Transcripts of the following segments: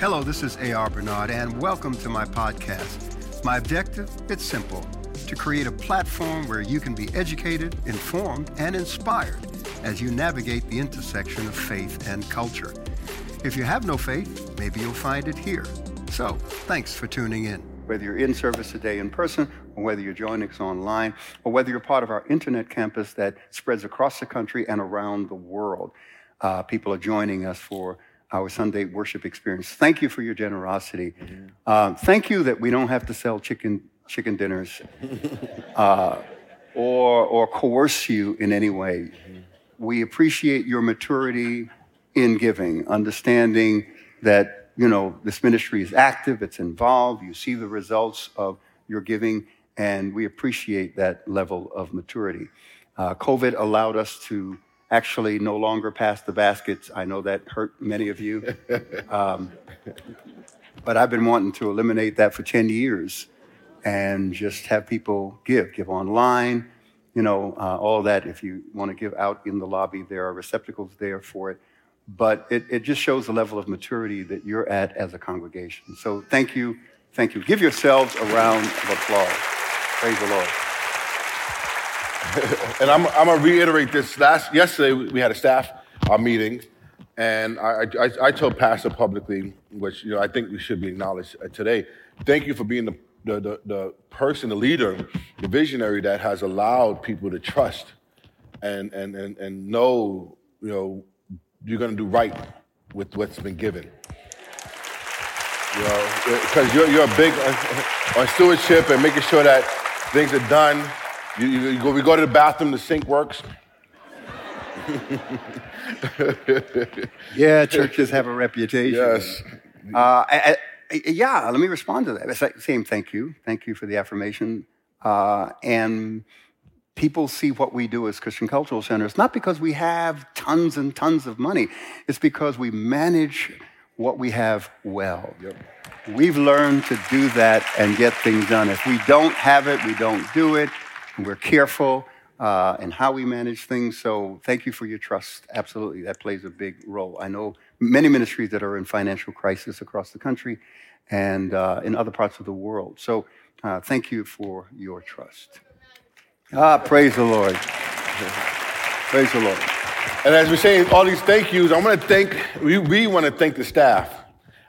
Hello, this is A.R. Bernard, and welcome to my podcast. My objective? It's simple to create a platform where you can be educated, informed, and inspired as you navigate the intersection of faith and culture. If you have no faith, maybe you'll find it here. So, thanks for tuning in. Whether you're in service today in person, or whether you're joining us online, or whether you're part of our internet campus that spreads across the country and around the world, uh, people are joining us for our Sunday worship experience. Thank you for your generosity. Uh, thank you that we don't have to sell chicken chicken dinners uh, or or coerce you in any way. We appreciate your maturity in giving, understanding that you know this ministry is active, it's involved. You see the results of your giving, and we appreciate that level of maturity. Uh, COVID allowed us to actually no longer pass the baskets. I know that hurt many of you. Um, but I've been wanting to eliminate that for 10 years and just have people give, give online, you know, uh, all that. If you want to give out in the lobby, there are receptacles there for it. But it, it just shows the level of maturity that you're at as a congregation. So thank you. Thank you. Give yourselves a round of applause. Praise the Lord. And I'm, I'm gonna reiterate this. Last yesterday we had a staff uh, meeting, and I, I, I told Pastor publicly, which you know I think we should be acknowledged uh, today. Thank you for being the, the the the person, the leader, the visionary that has allowed people to trust and and and and know you know you're gonna do right with what's been given. You know, because you're you're big on, on stewardship and making sure that things are done you, you, go, we go to the bathroom, the sink works. yeah, churches have a reputation. Yes. Uh, I, I, yeah, let me respond to that. Same thank you. Thank you for the affirmation. Uh, and people see what we do as Christian Cultural Centers, not because we have tons and tons of money, it's because we manage what we have well. Yep. We've learned to do that and get things done. If we don't have it, we don't do it. We're careful uh, in how we manage things. So thank you for your trust. Absolutely, that plays a big role. I know many ministries that are in financial crisis across the country and uh, in other parts of the world. So uh, thank you for your trust. Ah, praise the Lord. praise the Lord. And as we're saying all these thank yous, I want to thank, we, we want to thank the staff.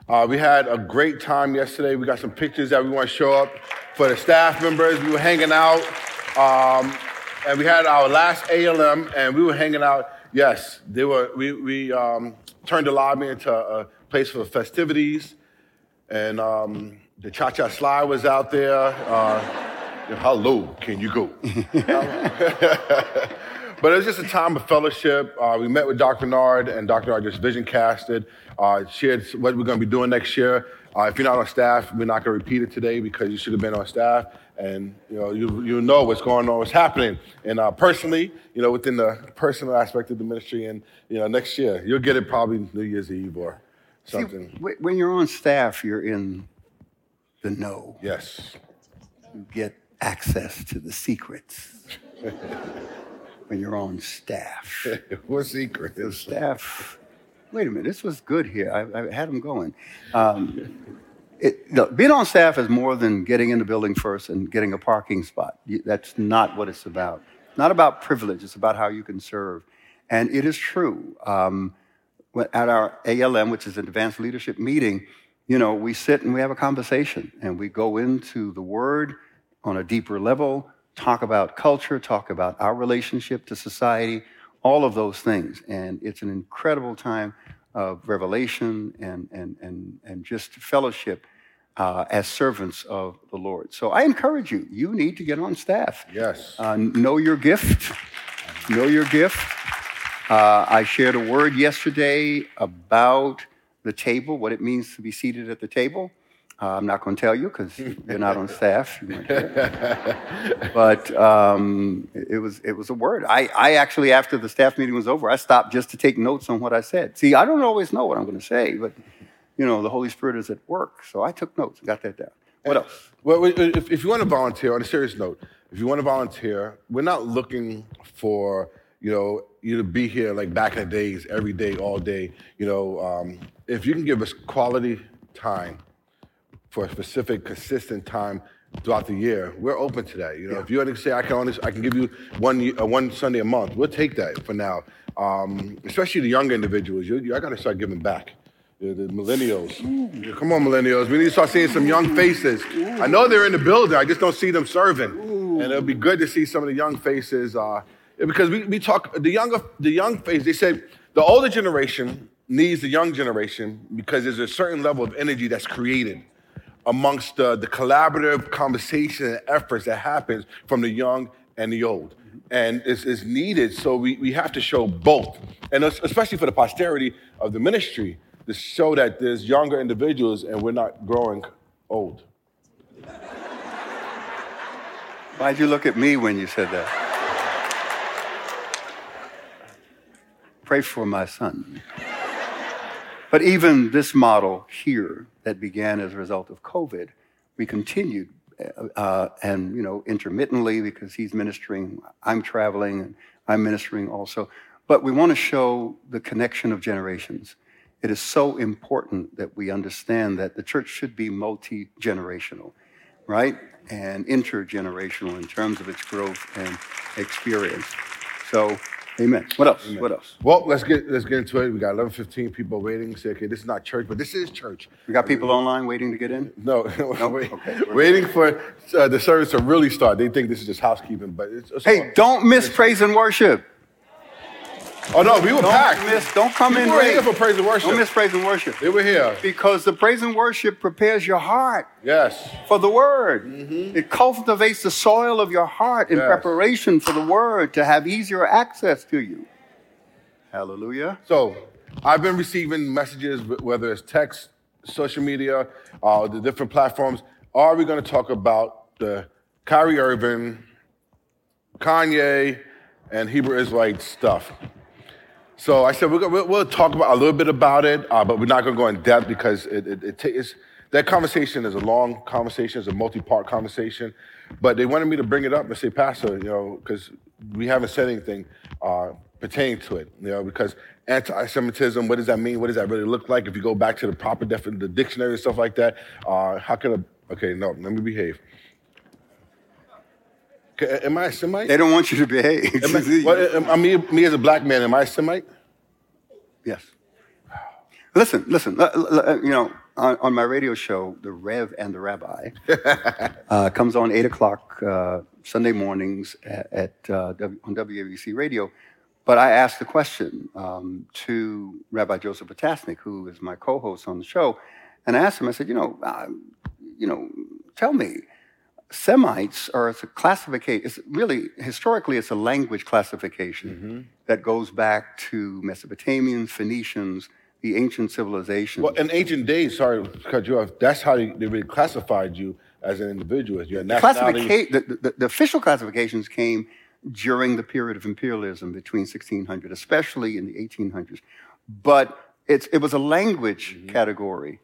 Uh, we had a great time yesterday. We got some pictures that we want to show up for the staff members. We were hanging out. Um, and we had our last ALM, and we were hanging out. Yes, they were. We we um, turned the lobby into a place for festivities, and um, the cha cha slide was out there. Uh, how low can you go? but it was just a time of fellowship. Uh, we met with Dr. Nard, and Dr. Nard just vision casted, uh, shared what we're going to be doing next year. Uh, if you're not on staff, we're not going to repeat it today because you should have been on staff and you know you you know what's going on, what's happening. And uh, personally, you know, within the personal aspect of the ministry, and you know, next year you'll get it probably New Year's Eve or something. See, when you're on staff, you're in the know. Yes. You get access to the secrets. when you're on staff. what secret? The staff. Wait a minute, this was good here. I, I had them going. Um, it, being on staff is more than getting in the building first and getting a parking spot. That's not what it's about. It's not about privilege, it's about how you can serve. And it is true. Um, at our ALM, which is an advanced leadership meeting, you know, we sit and we have a conversation and we go into the word on a deeper level, talk about culture, talk about our relationship to society, all of those things. And it's an incredible time of revelation and, and, and, and just fellowship uh, as servants of the Lord. So I encourage you, you need to get on staff. Yes. Uh, know your gift. Know your gift. Uh, I shared a word yesterday about the table, what it means to be seated at the table. Uh, I'm not going to tell you because you're not on staff. but um, it was it was a word. I, I actually, after the staff meeting was over, I stopped just to take notes on what I said. See, I don't always know what I'm going to say, but you know, the Holy Spirit is at work. So I took notes and got that down. What else? Well, if, if you want to volunteer, on a serious note, if you want to volunteer, we're not looking for you know you to be here like back in the days, every day, all day. You know, um, if you can give us quality time for a specific, consistent time throughout the year, we're open to that. You know, if you want to say I can only I can give you one uh, one Sunday a month, we'll take that for now. Um, especially the younger individuals, you, you, I got to start giving back. The, the millennials, Yeah, come on, millennials, we need to start seeing some young faces. I know they're in the building, I just don't see them serving, and it'll be good to see some of the young faces. Uh, because we, we talk the younger the young face. They say the older generation needs the young generation because there's a certain level of energy that's created amongst the, the collaborative conversation and efforts that happens from the young and the old. And it's, it's needed, so we, we have to show both. And especially for the posterity of the ministry, to show that there's younger individuals and we're not growing old. Why'd you look at me when you said that? Pray for my son. But even this model here that began as a result of COVID, we continued uh, and you know intermittently because he's ministering, I'm traveling, and I'm ministering also. But we want to show the connection of generations. It is so important that we understand that the church should be multi generational, right? And intergenerational in terms of its growth and experience. So, amen. What else? What else? Well, let's get let's get into it. We got 11, 15 people waiting. Say, okay, this is not church, but this is church. We got people online waiting to get in? No, wait, waiting for uh, the service to really start. They think this is just housekeeping, but it's, it's Hey, don't miss praise and worship. Oh no, we were Don't packed. miss, don't come People in were late. here for praise and worship. Don't miss praise and worship. They were here. Because the praise and worship prepares your heart Yes. for the word. It cultivates the soil of your heart in Yes. preparation for the word to have easier access to you. Hallelujah. So I've been receiving messages, whether it's text, social media, uh, the different platforms. Are we going to talk about the Kyrie Irving, Kanye, and Hebrew Israelite stuff? So I said we're, we're, we'll talk about a little bit about it, uh, but we're not going to go in depth because it, it, it takes that conversation is a long conversation, it's a multi-part conversation. But they wanted me to bring it up and say, Pastor, you know, because we haven't said anything uh, pertaining to it, you know, because anti-Semitism, what does that mean? What does that really look like? If you go back to the proper definition, the dictionary and stuff like that, uh, how can a okay, no, let me behave. Am I a Semite? They don't want you to behave. Am I, well, am- I mean, me as a black man, am I a Semite? Yes. Listen, listen. you know, on, on my radio show, The Rev and the Rabbi, uh, comes on eight o'clock uh, Sunday mornings at, at uh, on WABC Radio. But I asked the question um, to Rabbi Joseph Potasnik, who is my co-host on the show, and I asked him. I said, you know, uh, you know, tell me, Semites are a classification. It's really historically, it's a language classification that goes back to Mesopotamians, Phoenicians, the ancient civilizations. Well, in ancient days, sorry to cut you off, that's how they, they really classified you as an individual, your nationality. Classifica- the, the, the official classifications came during the period of imperialism between 1600, especially in the 1800s. But it's, it was a language category.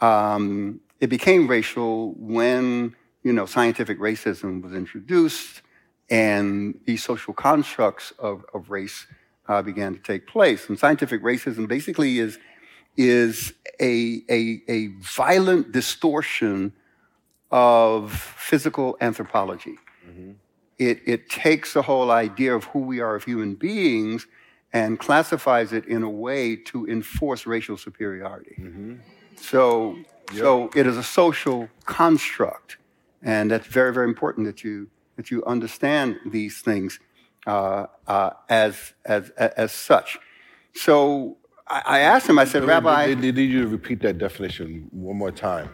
Um, it became racial when you know scientific racism was introduced, and these social constructs of, of race uh, began to take place. And scientific racism basically is is a, a, a violent distortion of physical anthropology. It, it takes the whole idea of who we are as human beings and classifies it in a way to enforce racial superiority. So, so it is a social construct, and that's very, very important that you that you understand these things uh, uh, as, as as such. So I, I asked him. I said, Rabbi, They, they need you to repeat that definition one more time.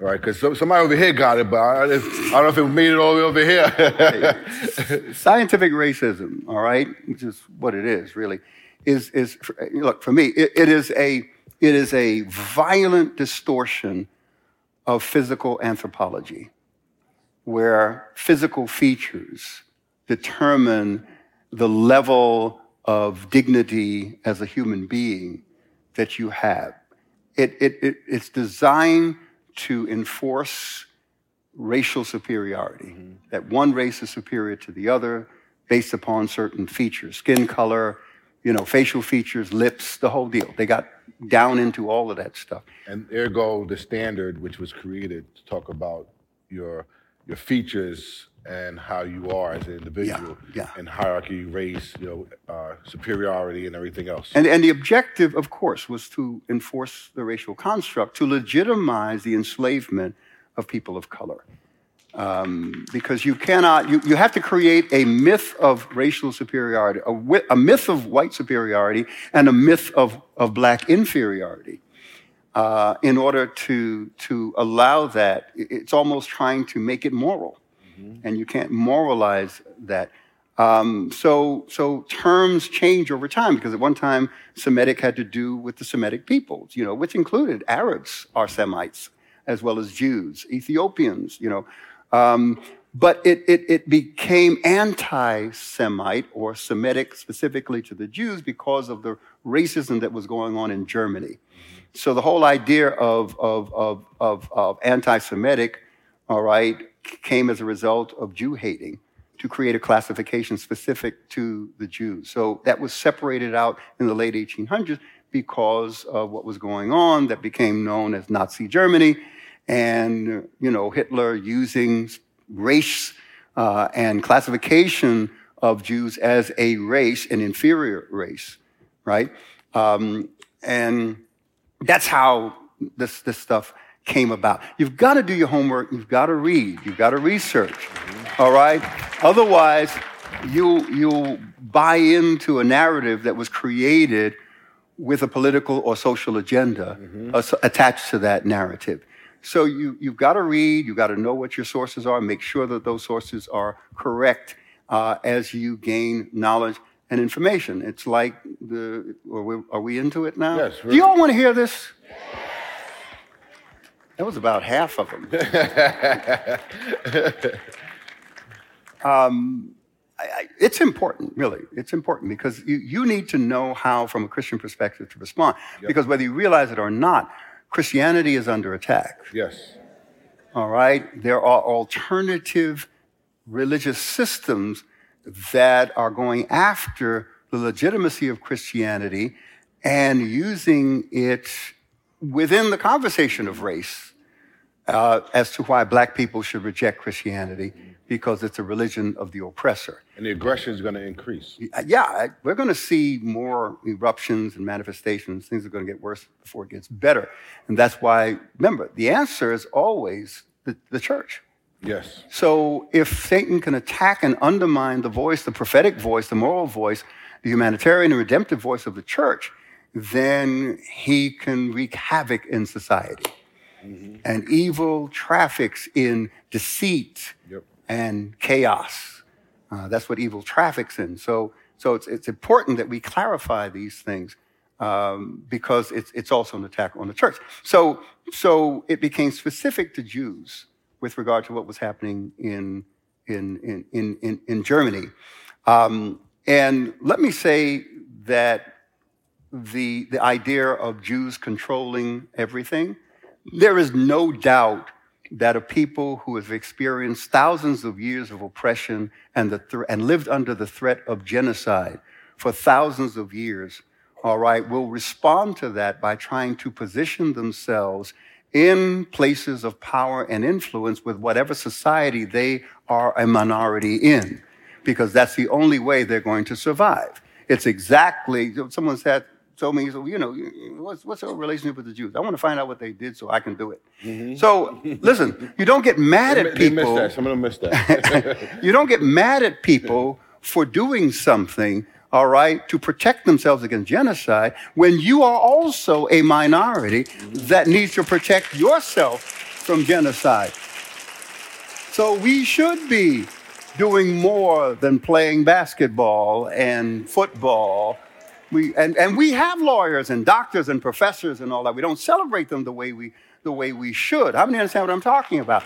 All right, because somebody over here got it, but I, I don't know if it made it all the way over here. scientific racism, all right, which is what it is really, is is look for me. It, it is a it is a violent distortion of physical anthropology, where physical features determine the level of dignity as a human being that you have. It, it, it, it's designed to enforce racial superiority, mm-hmm. that one race is superior to the other based upon certain features, skin color, you know, facial features, lips, the whole deal. They got down into all of that stuff. And ergo, the standard which was created to talk about your your features and how you are as an individual, yeah. and hierarchy, race, you know, uh, superiority, and everything else. And, and the objective, of course, was to enforce the racial construct, to legitimize the enslavement of people of color. Um, because you cannot, you, you have to create a myth of racial superiority, a, a myth of white superiority, and a myth of, of black inferiority. Uh, in order to, to allow that, it's almost trying to make it moral. And you can't moralize that. Um, so, so terms change over time because at one time Semitic had to do with the Semitic peoples, you know, which included Arabs are Semites as well as Jews, Ethiopians, you know. Um, but it, it, it became anti Semite or Semitic specifically to the Jews because of the racism that was going on in Germany. So the whole idea of, of, of, of, of anti Semitic, all right, came as a result of Jew hating to create a classification specific to the Jews. So that was separated out in the late 1800s because of what was going on that became known as Nazi Germany and, you know, Hitler using race uh, and classification of Jews as a race, an inferior race, right? Um, and that's how this, this stuff came about. You've got to do your homework. You've got to read. You've got to research. All right? Otherwise, you, you'll buy into a narrative that was created with a political or social agenda as- attached to that narrative. So you, you've got to read, you've got to know what your sources are, make sure that those sources are correct uh, as you gain knowledge and information. It's like the, are we, are we into it now? Yes, Do you all want to hear this? That was about half of them. um, I, I, it's important, really. It's important because you, you need to know how, from a Christian perspective, to respond. Because whether you realize it or not, Christianity is under attack. yes. All right? There are alternative religious systems that are going after the legitimacy of Christianity and using it within the conversation of race uh, as to why black people should reject Christianity because it's a religion of the oppressor. And the aggression is going to increase. Yeah, we're going to see more eruptions and manifestations. Things are going to get worse before it gets better. And that's why, remember, the answer is always the, the church. Yes. So if Satan can attack and undermine the voice, the prophetic voice, the moral voice, the humanitarian and redemptive voice of the church, then he can wreak havoc in society. And evil traffics in deceit Yep. and chaos. Uh, that's what evil traffics in. So, so it's, it's important that we clarify these things um, because it's, it's also an attack on the church. So, so it became specific to Jews with regard to what was happening in, in, in, in, in, in Germany. Um, and let me say that the, the idea of Jews controlling everything, there is no doubt that a people who have experienced thousands of years of oppression and, thr- and lived under the threat of genocide for thousands of years, all right, will respond to that by trying to position themselves in places of power and influence with whatever society they are a minority in, because that's the only way they're going to survive. It's exactly, someone said, told me, so, you know, what's, what's your relationship with the Jews? I want to find out what they did so I can do it. Mm-hmm. So, listen, you don't get mad at They missed people. that. Some of them missed that. you don't get mad at people for doing something, all right, to protect themselves against genocide when you are also a minority mm-hmm. that needs to protect yourself from genocide. So we should be doing more than playing basketball and football. We, and, and we have lawyers and doctors and professors and all that. We don't celebrate them the way we, the way we should. How many understand what I'm talking about?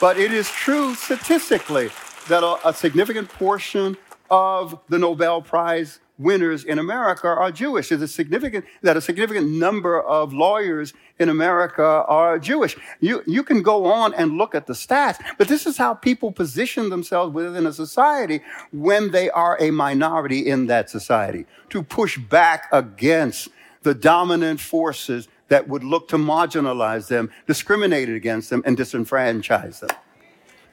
But it is true statistically that a, a significant portion of the Nobel Prize winners in America are Jewish. There's a significant, that a significant number of lawyers in America are Jewish. You, you can go on and look at the stats, but this is how people position themselves within a society when they are a minority in that society to push back against the dominant forces that would look to marginalize them, discriminate against them, and disenfranchise them.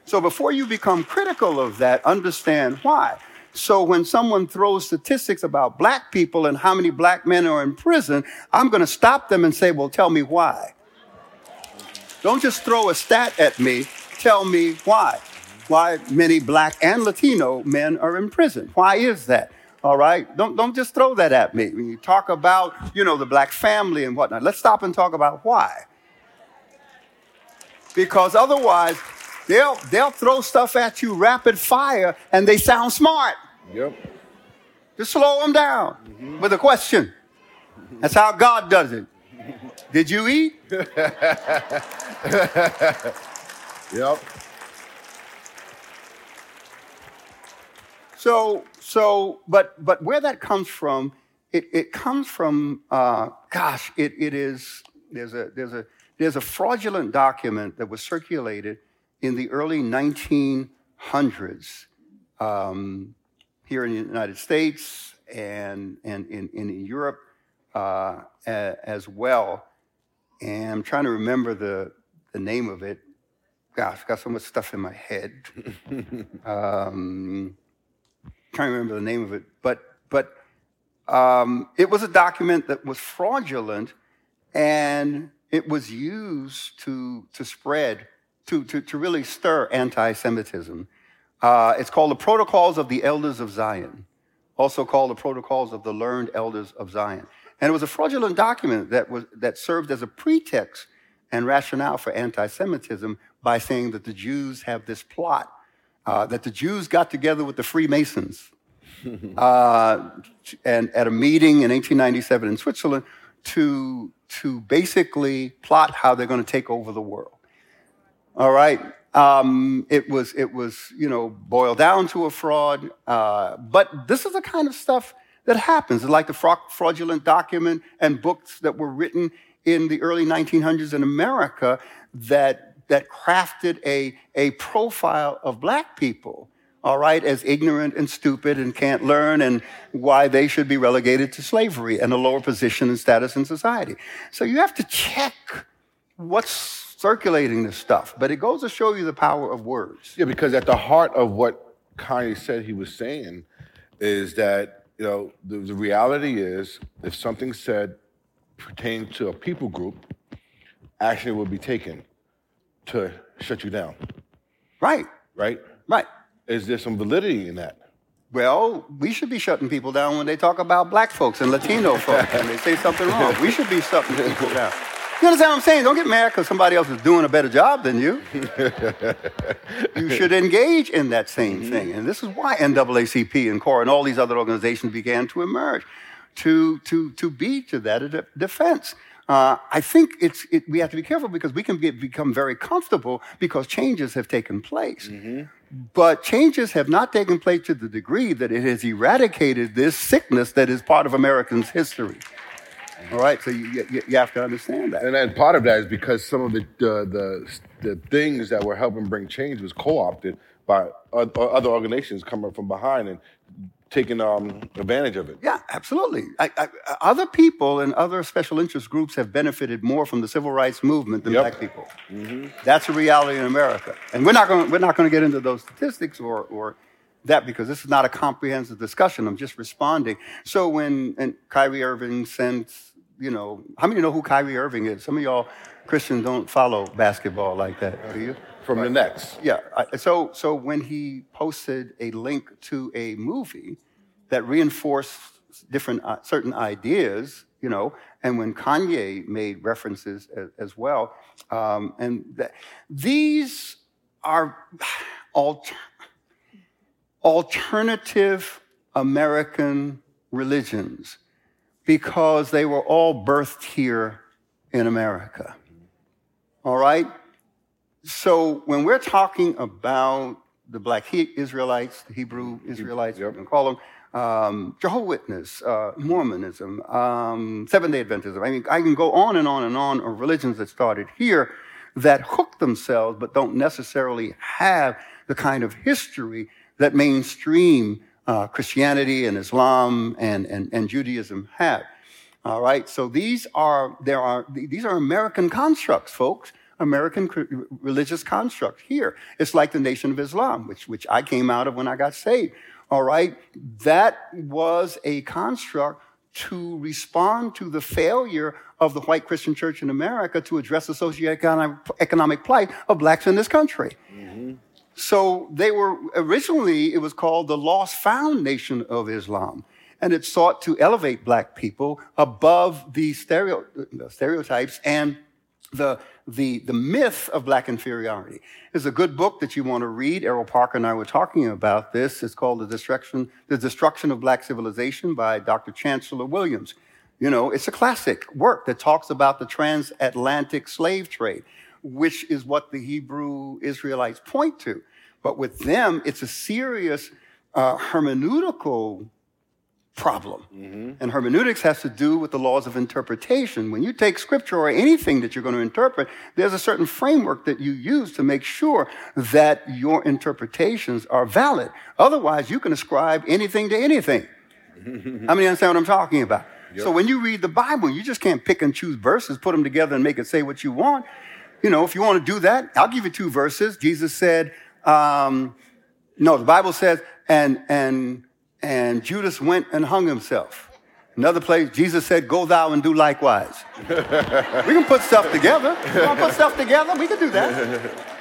So before you become critical of that, understand why. So when someone throws statistics about black people and how many black men are in prison, I'm going to stop them and say, well, tell me why. Don't just throw a stat at me. Tell me why. Why many black and Latino men are in prison. Why is that? All right? Don't, don't just throw that at me. When you talk about, you know, the black family and whatnot, let's stop and talk about why. Because otherwise, they'll, they'll throw stuff at you rapid fire and they sound smart. Yep. Just slow them down mm-hmm. with a question. That's how God does it. Did you eat? yep. So, so, but, but where that comes from, it, it comes from, uh, gosh, it, it is, there's a, there's, a, there's a fraudulent document that was circulated in the early 1900s um, here in the United States and, and in, in Europe uh, as well. And I'm trying to remember the, the name of it. Gosh, I've got so much stuff in my head. um, trying to remember the name of it, but but um, it was a document that was fraudulent, and it was used to to spread to to, to really stir anti-Semitism. Uh, it's called the Protocols of the Elders of Zion, also called the Protocols of the Learned Elders of Zion. And it was a fraudulent document that was that served as a pretext and rationale for anti-Semitism by saying that the Jews have this plot uh, that the Jews got together with the Freemasons uh, and at a meeting in 1897 in Switzerland to, to basically plot how they're going to take over the world. All right. Um, it was, it was, you know, boiled down to a fraud. Uh, but this is the kind of stuff that happens. Like the fraudulent document and books that were written in the early 1900s in America that that crafted a, a profile of black people, all right, as ignorant and stupid and can't learn and why they should be relegated to slavery and a lower position and status in society. So you have to check what's circulating this stuff, but it goes to show you the power of words. Yeah, because at the heart of what Kanye said he was saying is that, you know, the, the reality is if something said pertained to a people group, action would be taken to shut you down. Right. Right? Right. Is there some validity in that? Well, we should be shutting people down when they talk about black folks and Latino folks and they say something wrong. We should be shutting people down. You understand what I'm saying? Don't get mad because somebody else is doing a better job than you. you should engage in that same mm-hmm. thing. And this is why NAACP and CORE and all these other organizations began to emerge to, to, to be to that defense. Uh, I think it's, it, we have to be careful because we can get, become very comfortable because changes have taken place. Mm-hmm. But changes have not taken place to the degree that it has eradicated this sickness that is part of Americans' history. All right, so you, you, you, have to understand that. And then part of that is because some of the, the, the, the things that were helping bring change was co opted by other organizations coming from behind and taking um, advantage of it. Yeah, absolutely. I, I, other people and other special interest groups have benefited more from the civil rights movement than yep. black people. Mm-hmm. That's a reality in America, and we're not going we're not going to get into those statistics or or that because this is not a comprehensive discussion. I'm just responding. So when and Kyrie Irving sent, you know, how many know who Kyrie Irving is? Some of y'all Christians don't follow basketball like that, do you? from the Nets. Yeah. So, so when he posted a link to a movie that reinforced different uh, certain ideas, you know, and when Kanye made references as, as well, um, and th- these are alter- alternative American religions because they were all birthed here in America. All right? So when we're talking about the black Israelites, the Hebrew Israelites, yep. we can call them, um, Jehovah Witness, uh, Mormonism, um, Seventh Day Adventism. I mean, I can go on and on and on of religions that started here that hook themselves but don't necessarily have the kind of history that mainstream uh, Christianity and Islam and, and, and Judaism have. All right, so these are there are these are American constructs, folks. American religious construct here. It's like the Nation of Islam, which, which I came out of when I got saved. All right. That was a construct to respond to the failure of the white Christian church in America to address the socioeconomic economic plight of blacks in this country. Mm-hmm. So they were originally, it was called the Lost Found Nation of Islam. And it sought to elevate black people above the stereo, stereotypes and the, the, the myth of black inferiority. There's a good book that you want to read. Errol Parker and I were talking about this. It's called The Destruction, the Destruction of Black Civilization by Dr. Chancellor Williams. You know, it's a classic work that talks about the transatlantic slave trade, which is what the Hebrew Israelites point to. But with them, it's a serious uh, hermeneutical problem. Mm-hmm. And hermeneutics has to do with the laws of interpretation. When you take scripture or anything that you're going to interpret, there's a certain framework that you use to make sure that your interpretations are valid. Otherwise, you can ascribe anything to anything. How many understand what I'm talking about? Yep. So when you read the Bible, you just can't pick and choose verses, put them together, and make it say what you want. You know, if you want to do that, I'll give you two verses. Jesus said, um, no, the Bible says, and and and Judas went and hung himself. Another place, Jesus said, Go thou and do likewise. we can put stuff together. We want to put stuff together? We can do that.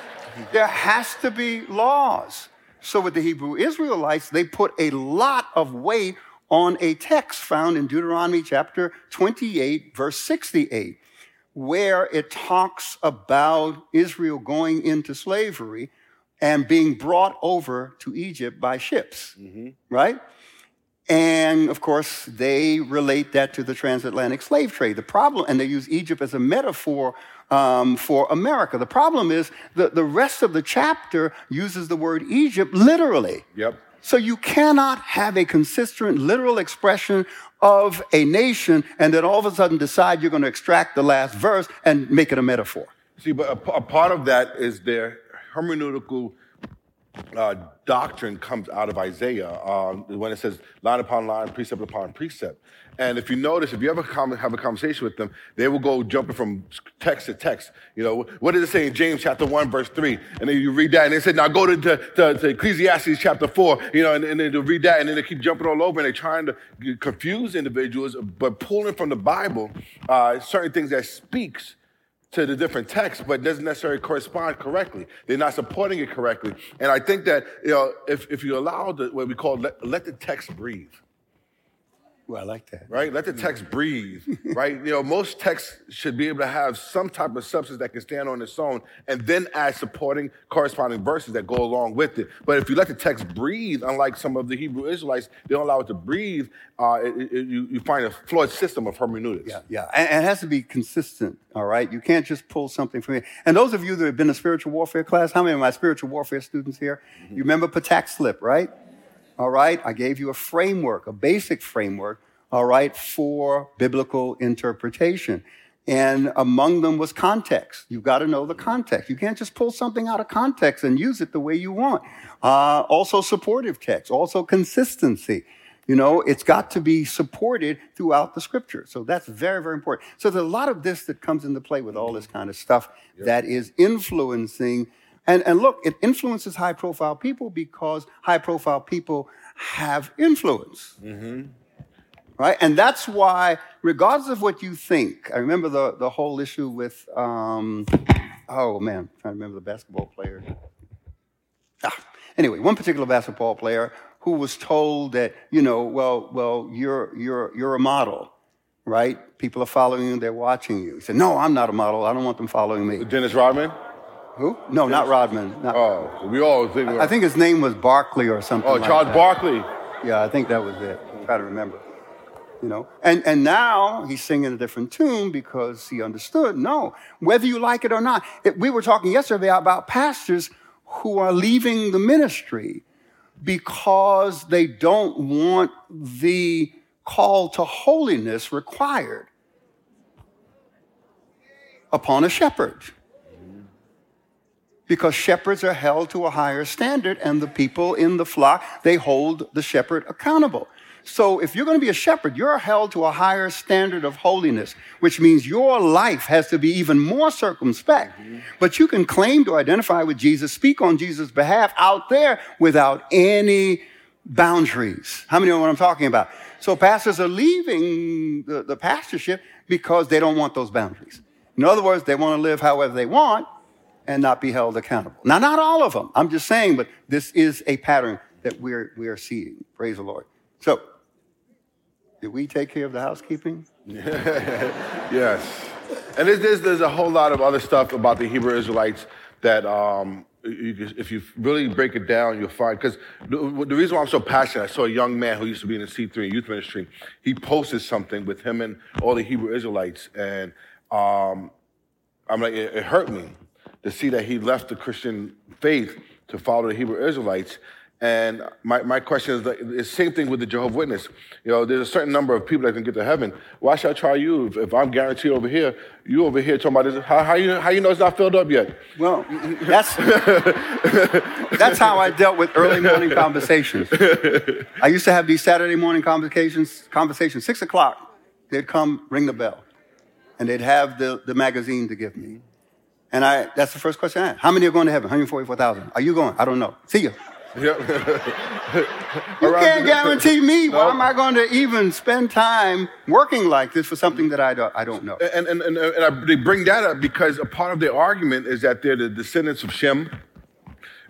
There has to be laws. So with the Hebrew Israelites, they put a lot of weight on a text found in Deuteronomy chapter 28, verse 68, where it talks about Israel going into slavery and being brought over to Egypt by ships, mm-hmm. right? And of course, they relate that to the transatlantic slave trade. The problem, and they use Egypt as a metaphor um, for America. The problem is that the rest of the chapter uses the word Egypt literally. Yep. So you cannot have a consistent literal expression of a nation and then all of a sudden decide you're going to extract the last verse and make it a metaphor. See, but a, a part of that is their hermeneutical uh, doctrine comes out of Isaiah uh, when it says line upon line, precept upon precept. And if you notice, if you ever come, have a conversation with them, they will go jumping from text to text. You know, what does it say in James chapter 1, verse 3? And then you read that, and they said, now go to, to, to Ecclesiastes chapter 4, you know, and, and then they read that, and then they keep jumping all over, and they're trying to confuse individuals, but pulling from the Bible uh, certain things that speaks to the different texts, but doesn't necessarily correspond correctly. They're not supporting it correctly. And I think that, you know, if, if you allow the, what we call let, let the text breathe, well, I like that. Right? Let the text breathe. right? You know, most texts should be able to have some type of substance that can stand on its own and then add supporting corresponding verses that go along with it. But if you let the text breathe, unlike some of the Hebrew Israelites, they don't allow it to breathe, uh, it, it, you, you find a flawed system of hermeneutics. Yeah, yeah. And, and, it has to be consistent, all right? You can't just pull something from it. And those of you that have been in a spiritual warfare class, how many of my spiritual warfare students here? Mm-hmm. You remember Patak slip, right? All right, I gave you a framework, a basic framework, all right, for biblical interpretation. And among them was context. You've got to know the context. You can't just pull something out of context and use it the way you want. Uh, also, supportive text, also consistency. You know, it's got to be supported throughout the scripture. So that's very, very important. So there's a lot of this that comes into play with all this kind of stuff yep. that is influencing and, and look, it influences high profile people because high profile people have influence. Mm-hmm. Right? And that's why, regardless of what you think, I remember the, the whole issue with, um, oh man, I'm trying to remember the basketball player. Ah, anyway, one particular basketball player who was told that, you know, well, well, you're, you're, you're a model right? People are following you, they're watching you. He said, No, I'm not a model. I don't want them following me. Dennis Rodman? Who? No, not Rodman. Not, oh, we all think. I, I, think his name was Barkley or something. Oh, like Charles that. Barkley. Yeah, I think that was it. I'm trying to remember. You know, and, and now he's singing a different tune because he understood. No, whether you like it or not. It, we were talking yesterday about pastors who are leaving the ministry because they don't want the call to holiness required upon a shepherd. Because shepherds are held to a higher standard, and the people in the flock, they hold the shepherd accountable. So if you're going to be a shepherd, you're held to a higher standard of holiness, which means your life has to be even more circumspect. Mm-hmm. But you can claim to identify with Jesus, speak on Jesus' behalf out there without any boundaries. How many know what I'm talking about? So pastors are leaving the, the pastorship because they don't want those boundaries. In other words, they want to live however they want and not be held accountable. Now, not all of them. I'm just saying, but this is a pattern that we're, we are seeing. Praise the Lord. So, did we take care of the housekeeping? yes. And there's, there's, a whole lot of other stuff about the Hebrew Israelites that, um, you, if you really break it down, you'll find. Because the, the, reason why I'm so passionate, I saw a young man who used to be in the C3 youth ministry. He posted something with him and all the Hebrew Israelites. And um, I'm like, it, it hurt me to see that he left the Christian faith to follow the Hebrew Israelites. And my, my question is the same thing with the Jehovah Witness. You know, there's a certain number of people that can get to heaven. Why should I try you if, if I'm guaranteed over here? You over here talking about this. How, how, you, how you know it's not filled up yet? Well, that's, that's how I dealt with early morning conversations. I used to have these Saturday morning conversations, conversations, six o'clock. They'd come, ring the bell, and they'd have the, the magazine to give me. And I, that's the first question I asked. How many are going to heaven? 144,000. Are you going? I don't know. See you. Yep. you can't guarantee me. Why am I going to even spend time working like this for something that I don't, I don't know? And, and, and, and I, they bring that up because a part of their argument is that they're the descendants of Shem,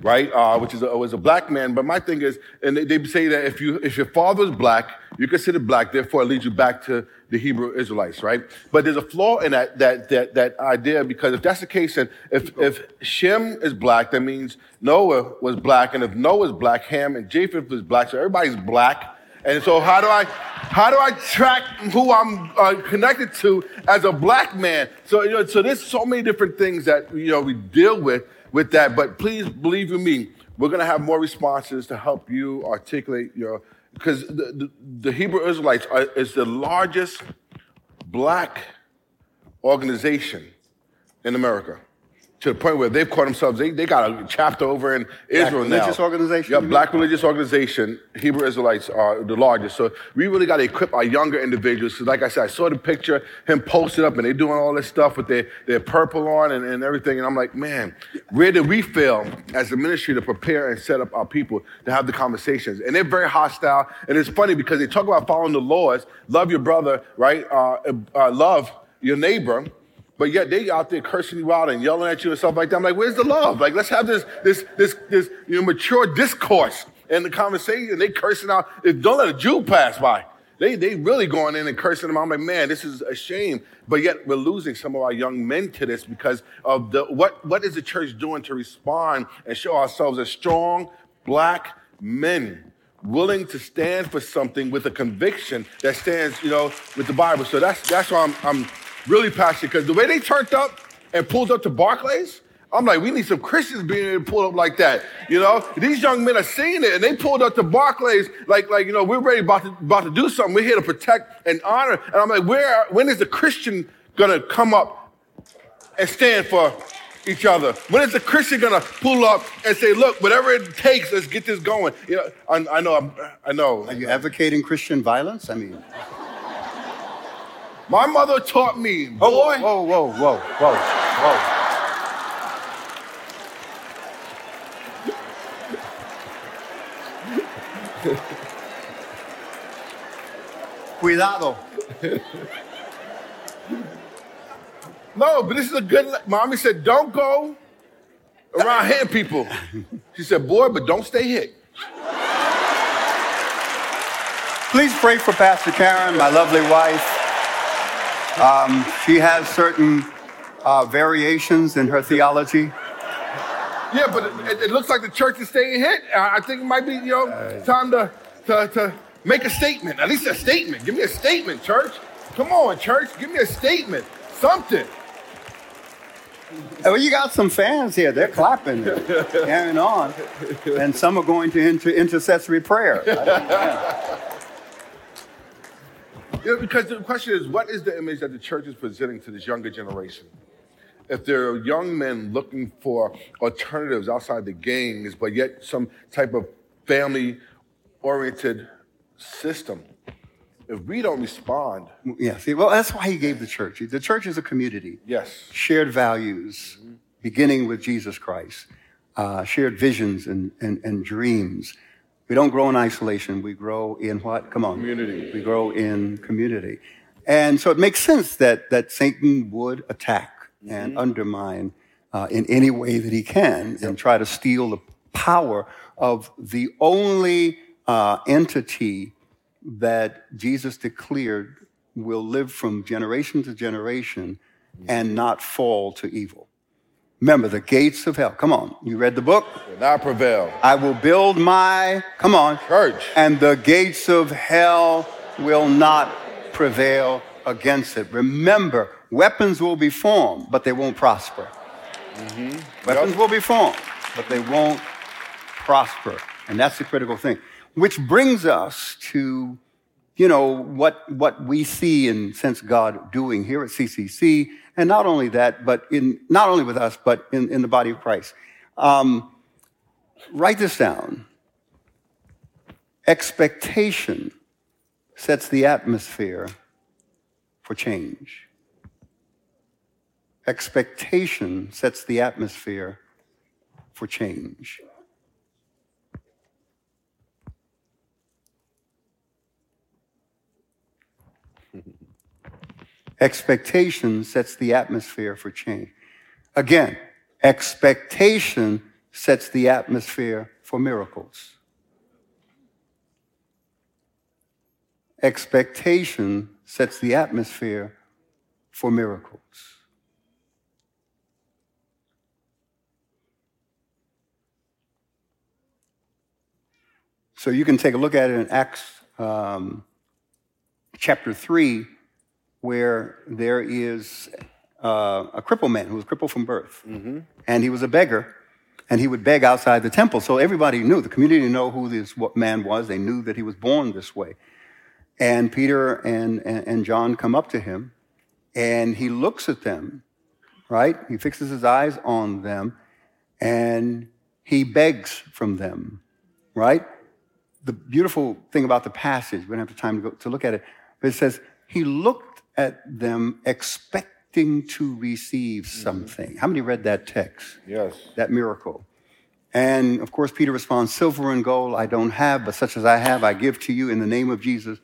right? Uh, which is a, was a black man. But my thing is, and they, they say that if you if your father is black, you're considered black. Therefore, it leads you back to the Hebrew Israelites, right? But there's a flaw in that that that that idea because if that's the case, and if if Shem is black, that means Noah was black, and if Noah is black, Ham and Japheth was black, so everybody's black. And so how do I how do I track who I'm uh, connected to as a black man? So you know, so there's so many different things that you know we deal with with that. But please believe in me, we're gonna have more responses to help you articulate your because the, the, the, Hebrew Israelites are, is the largest black organization in America to the point where they've called themselves, they, they got a chapter over in Israel black religious now. organization? Yeah, black religious organization. Hebrew Israelites are the largest. So we really got to equip our younger individuals. So like I said, I saw the picture, him posted up, and they doing all this stuff with their, their purple on and, and everything. And I'm like, man, where did we fail as a ministry to prepare and set up our people to have the conversations? And they're very hostile. And it's funny because they talk about following the laws, love your brother, right? Uh, uh, love your neighbor but yet they out there cursing you out and yelling at you and stuff like that. I'm like, where's the love? Like, let's have this, this, this, this, you know, mature discourse in the conversation. They cursing out. Don't let a Jew pass by. They, they really going in and cursing them. I'm like, man, this is a shame. But yet we're losing some of our young men to this because of the, what, what is the church doing to respond and show ourselves as strong black men willing to stand for something with a conviction that stands, you know, with the Bible. So that's, that's why I'm, I'm really passionate because the way they turned up and pulled up to Barclays, I'm like, we need some Christians being able to pull up like that. You know, these young men are seeing it and they pulled up to Barclays like, like, you know, we're ready about to, about to do something. We're here to protect and honor. And I'm like, where, when is the Christian going to come up and stand for each other? When is the Christian going to pull up and say, look, whatever it takes, let's get this going? You know, I, I know, I'm, I know. Are you advocating Christian violence? I mean, my mother taught me, Oh, boy. Whoa, whoa, whoa, whoa, whoa. Cuidado. no, but this is a good. Mommy said, "Don't go around hitting people." She said, "Boy, but don't stay hit." Please pray for Pastor Karen, my lovely wife. Um, she has certain uh, variations in her theology. Yeah, but it, it, looks like the church is staying hit. I think it might be, you know, uh, time to, to, to make a statement. At least a statement. Give me a statement, church. Come on, church. Give me a statement. Something. Well, you got some fans here. They're clapping, carrying on. And some are going to into intercessory prayer. Yeah, because the question is, what is the image that the church is presenting to this younger generation? If there are young men looking for alternatives outside the gangs, but yet some type of family oriented system, if we don't respond, Yeah, see, well, that's why he gave the church. The church is a community. yes, Shared values, beginning with Jesus Christ, uh, shared visions and, and, and dreams. We don't grow in isolation. We grow in what? Come on. Community. We grow in community. And so it makes sense that, that Satan would attack and undermine uh, in any way that he can and try to steal the power of the only uh, entity that Jesus declared will live from generation to generation and not fall to evil. Remember, the gates of hell. Come on, you read the book? will not prevail. I will build my, come on, Church. and the gates of hell will not prevail against it. Remember, weapons will be formed, but they won't prosper. Mm-hmm. Weapons will be formed, but they won't prosper. And that's the critical thing. Which brings us to, you know, what, what we see and sense God doing here at CCC. And not only that, but in, not only with us, but in, in the body of Christ. Um, write this down. Expectation sets the atmosphere for change. Expectation sets the atmosphere for change. Expectation sets the atmosphere for change. Again, expectation sets the atmosphere for miracles. Expectation sets the atmosphere for miracles. So you can take a look at it in Acts um, chapter 3, where there is uh, a crippled man who was crippled from birth. And he was a beggar, and he would beg outside the temple. So everybody knew, the community knew who this man was. They knew that he was born this way. And Peter and, and, and John come up to him, and he looks at them, right? He fixes his eyes on them, and he begs from them, right? The beautiful thing about the passage, we don't have the time to, go, to look at it, but it says, he looked at them expecting to receive mm-hmm. something. How many read that text? Yes. that miracle. And of course, Peter responds, Silver and gold I don't have, but such as I have, I give to you in the name of Jesus.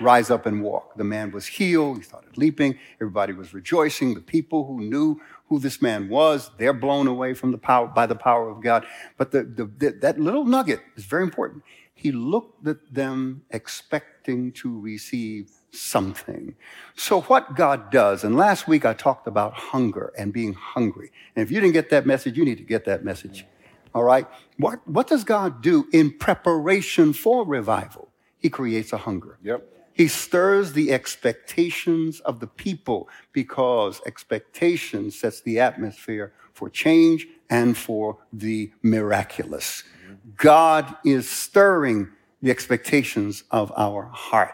Rise up and walk. The man was healed. He started leaping. Everybody was rejoicing. The people who knew who this man was, they're blown away from the power, by the power of God. But the, the, the- that little nugget is very important. He looked at them expecting to receive something. So what God does, and last week I talked about hunger and being hungry. And if you didn't get that message, you need to get that message. All right? What, what does God do in preparation for revival? He creates a hunger. Yep. He stirs the expectations of the people because expectation sets the atmosphere for change and for the miraculous. Mm-hmm. God is stirring the expectations of our heart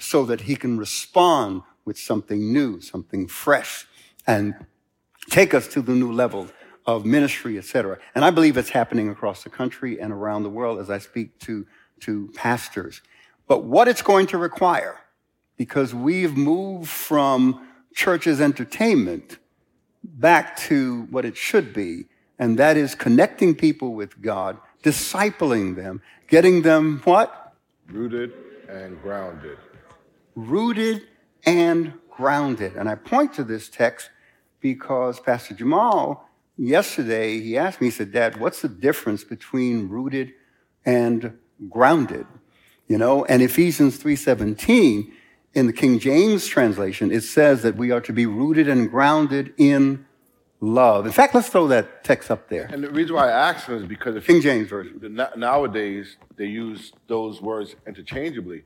so that he can respond with something new, something fresh, and take us to the new level of ministry, et cetera. And I believe it's happening across the country and around the world as I speak to, to pastors. But what it's going to require, because we've moved from church's entertainment back to what it should be, and that is connecting people with God, discipling them, getting them what? Rooted and grounded. Rooted and grounded. And I point to this text because Pastor Jamal, yesterday, he asked me, he said, Dad, what's the difference between rooted and grounded? You know, and Ephesians 3:17 in the King James translation, it says that we are to be rooted and grounded in love. In fact, let's throw that text up there. And the reason why I asked him is because if King James version. nowadays they use those words interchangeably.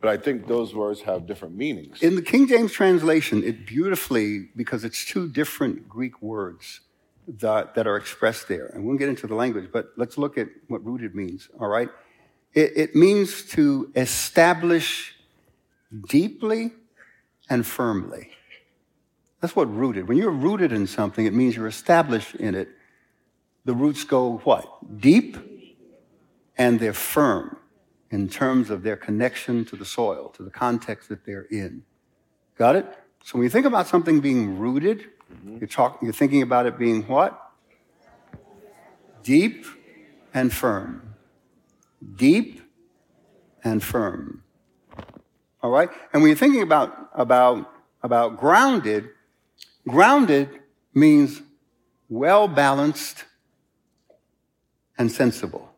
But I think those words have different meanings. In the King James translation, it beautifully, because it's two different Greek words that, that are expressed there. And we'll get into the language, but let's look at what rooted means, all right? It, it means to establish deeply and firmly. That's what rooted. When you're rooted in something, it means you're established in it. The roots go what? Deep and they're firm in terms of their connection to the soil, to the context that they're in. Got it? So when you think about something being rooted, mm-hmm. you're, talking, you're thinking about it being what? Deep and firm. Deep and firm. All right? And when you're thinking about, about, about grounded, grounded means well balanced and sensible.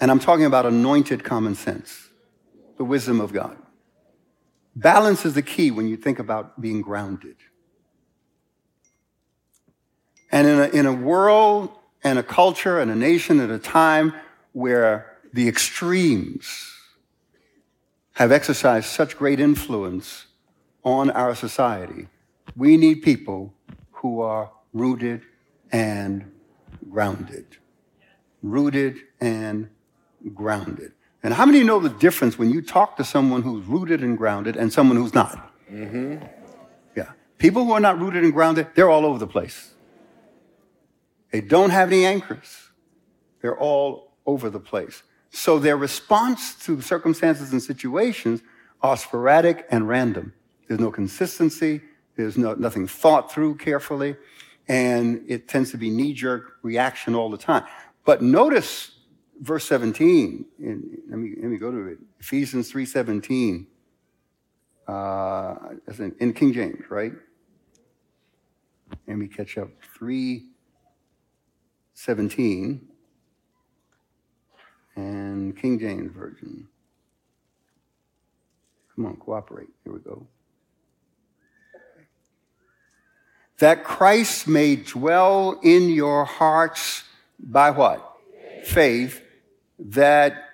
And I'm talking about anointed common sense, the wisdom of God. Balance is the key when you think about being grounded. And in a, in a world and a culture and a nation at a time where the extremes have exercised such great influence on our society, we need people who are rooted and grounded. Rooted and grounded. And how many know the difference when you talk to someone who's rooted and grounded and someone who's not? Mm-hmm. Yeah. People who are not rooted and grounded, they're all over the place. They don't have any anchors. They're all over the place. So their response to circumstances and situations are sporadic and random. There's no consistency. There's no, nothing thought through carefully. And it tends to be knee jerk reaction all the time. But notice verse 17, in, let, me, let me go to it. Ephesians 3.17, uh, in, in King James, right? Let me catch up. 3.17 and King James Version. Come on, cooperate. Here we go. That Christ may dwell in your hearts by what? Faith that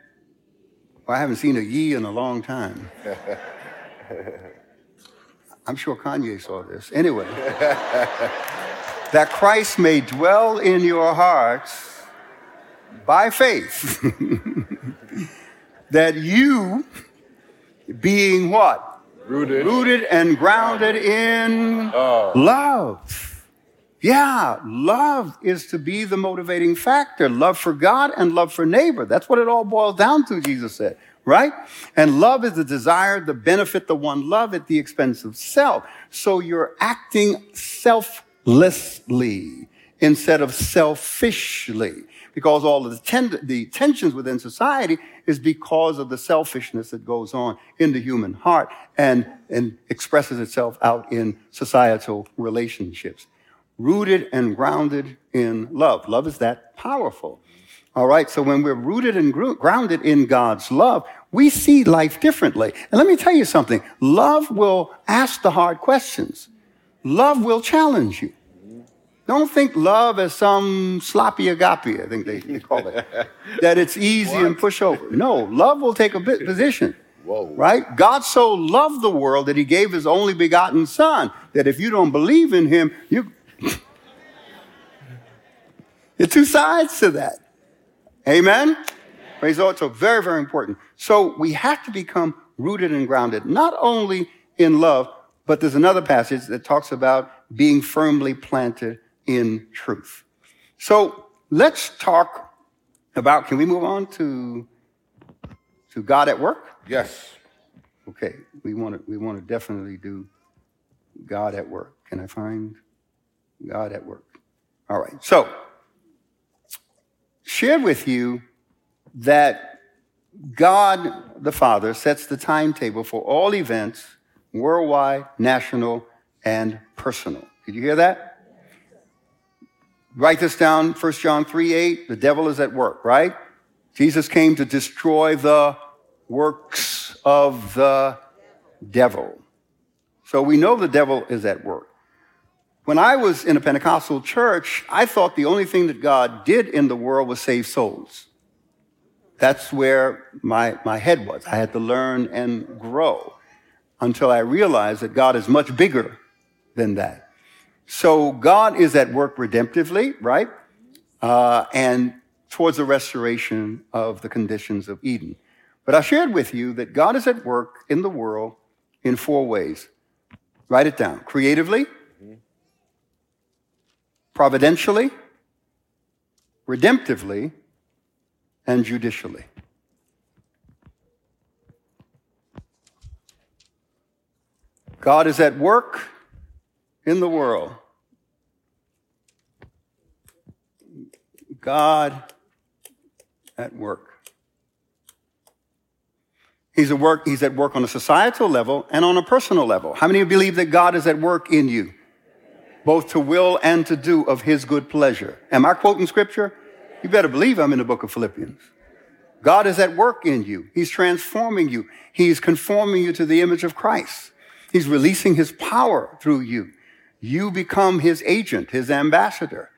well, I haven't seen a ye in a long time. I'm sure Kanye saw this. Anyway, that Christ may dwell in your hearts by faith, that you, being what? Rooted. Rooted and grounded in oh. love yeah, love is to be the motivating factor. Love for God and love for neighbor. That's what it all boils down to, Jesus said, right? And love is the desire to benefit the one love at the expense of self. So you're acting selflessly instead of selfishly. Because all of the, ten- the tensions within society is because of the selfishness that goes on in the human heart and, and expresses itself out in societal relationships rooted and grounded in love. Love is that powerful. All right, so when we're rooted and grounded in God's love, we see life differently. And let me tell you something love will ask the hard questions, love will challenge you. Don't think love as some sloppy agape, I think they, they call it, that it's easy what? and pushover. No, love will take a bit position. Whoa. Right? God so loved the world that he gave his only begotten son, that if you don't believe in him, you there are two sides to that. Amen? Amen? Praise the Lord. So very, very important. So we have to become rooted and grounded, not only in love, but there's another passage that talks about being firmly planted in truth. So let's talk about, can we move on to, to God at work? Yes. Okay. We want to, we want to definitely do God at work. Can I find God at work? All right. So shared with you that God the Father sets the timetable for all events, worldwide, national, and personal. Did you hear that? Write this down, 1 John 3 8. The devil is at work, right? Jesus came to destroy the works of the devil. So we know the devil is at work. When I was in a Pentecostal church, I thought the only thing that God did in the world was save souls. That's where my, my head was. I had to learn and grow until I realized that God is much bigger than that. So God is at work redemptively, right? Uh, and towards the restoration of the conditions of Eden. But I shared with you that God is at work in the world in four ways. Write it down creatively, providentially, redemptively, and judicially. God is at work in the world. God at work. He's at work, he's at work on a societal level and on a personal level. How many of you believe that God is at work in you? Both to will and to do of his good pleasure. Am I quoting scripture? You better believe I'm in the book of Philippians. God is at work in you. He's transforming you. He's conforming you to the image of Christ. He's releasing his power through you. You become his agent, his ambassador.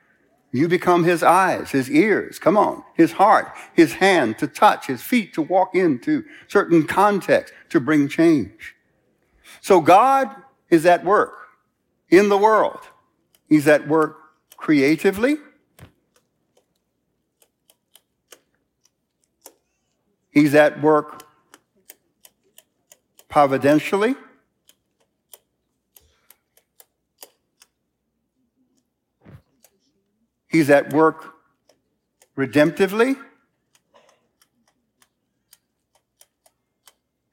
You become his eyes, his ears, come on, his heart, his hand to touch, his feet to walk into certain contexts to bring change. So God is at work in the world. He's at work creatively. He's at work providentially. He's at work redemptively.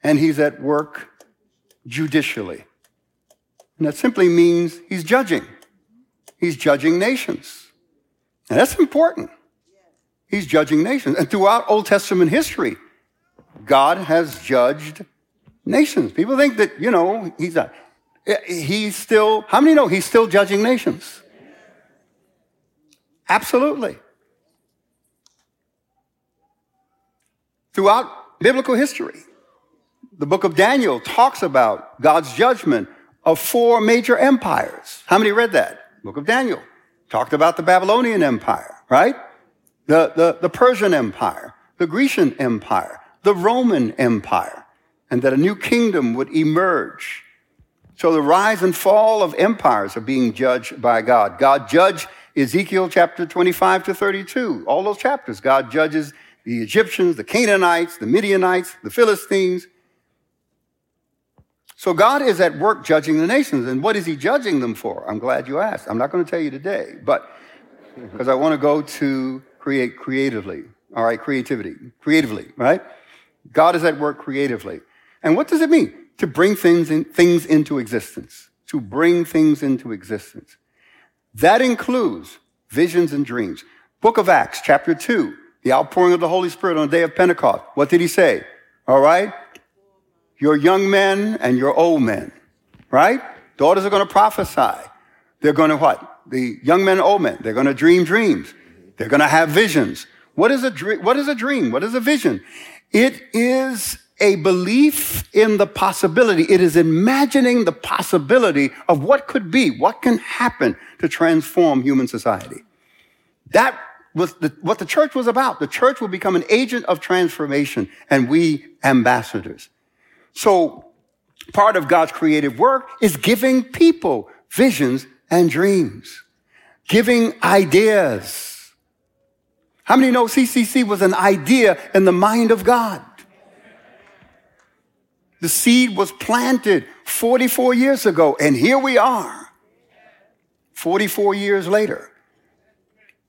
And he's at work judicially. And that simply means he's judging. He's judging nations. And that's important. He's judging nations. And throughout Old Testament history, God has judged nations. People think that, you know, he's not. He's still, how many know he's still judging nations? Absolutely. Throughout biblical history, the book of Daniel talks about God's judgment of four major empires. How many read that? Book of Daniel talked about the Babylonian Empire, right? The, the, the Persian Empire, the Grecian Empire, the Roman Empire, and that a new kingdom would emerge. So the rise and fall of empires are being judged by God. God judged Ezekiel chapter 25 to 32, all those chapters, God judges the Egyptians, the Canaanites, the Midianites, the Philistines. So God is at work judging the nations. And what is he judging them for? I'm glad you asked. I'm not going to tell you today, but because I want to go to create creatively. All right, creativity, creatively, right? God is at work creatively. And what does it mean? To bring things, in, things into existence. To bring things into existence. That includes visions and dreams. Book of Acts, chapter 2, the outpouring of the Holy Spirit on the day of Pentecost. What did he say? All right? Your young men and your old men, right? Daughters are going to prophesy. They're going to what? The young men old men, they're going to dream dreams. They're going to have visions. What is a dream? What is a dream? What is a vision? It is a belief in the possibility. It is imagining the possibility of what could be, what can happen to transform human society. That was the, what the church was about. The church will become an agent of transformation and we ambassadors. So part of God's creative work is giving people visions and dreams, giving ideas. How many know CCC was an idea in the mind of God? The seed was planted 44 years ago, and here we are, 44 years later.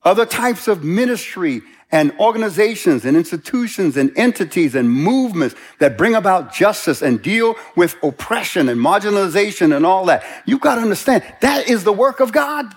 Other types of ministry and organizations and institutions and entities and movements that bring about justice and deal with oppression and marginalization and all that. You've got to understand that is the work of God.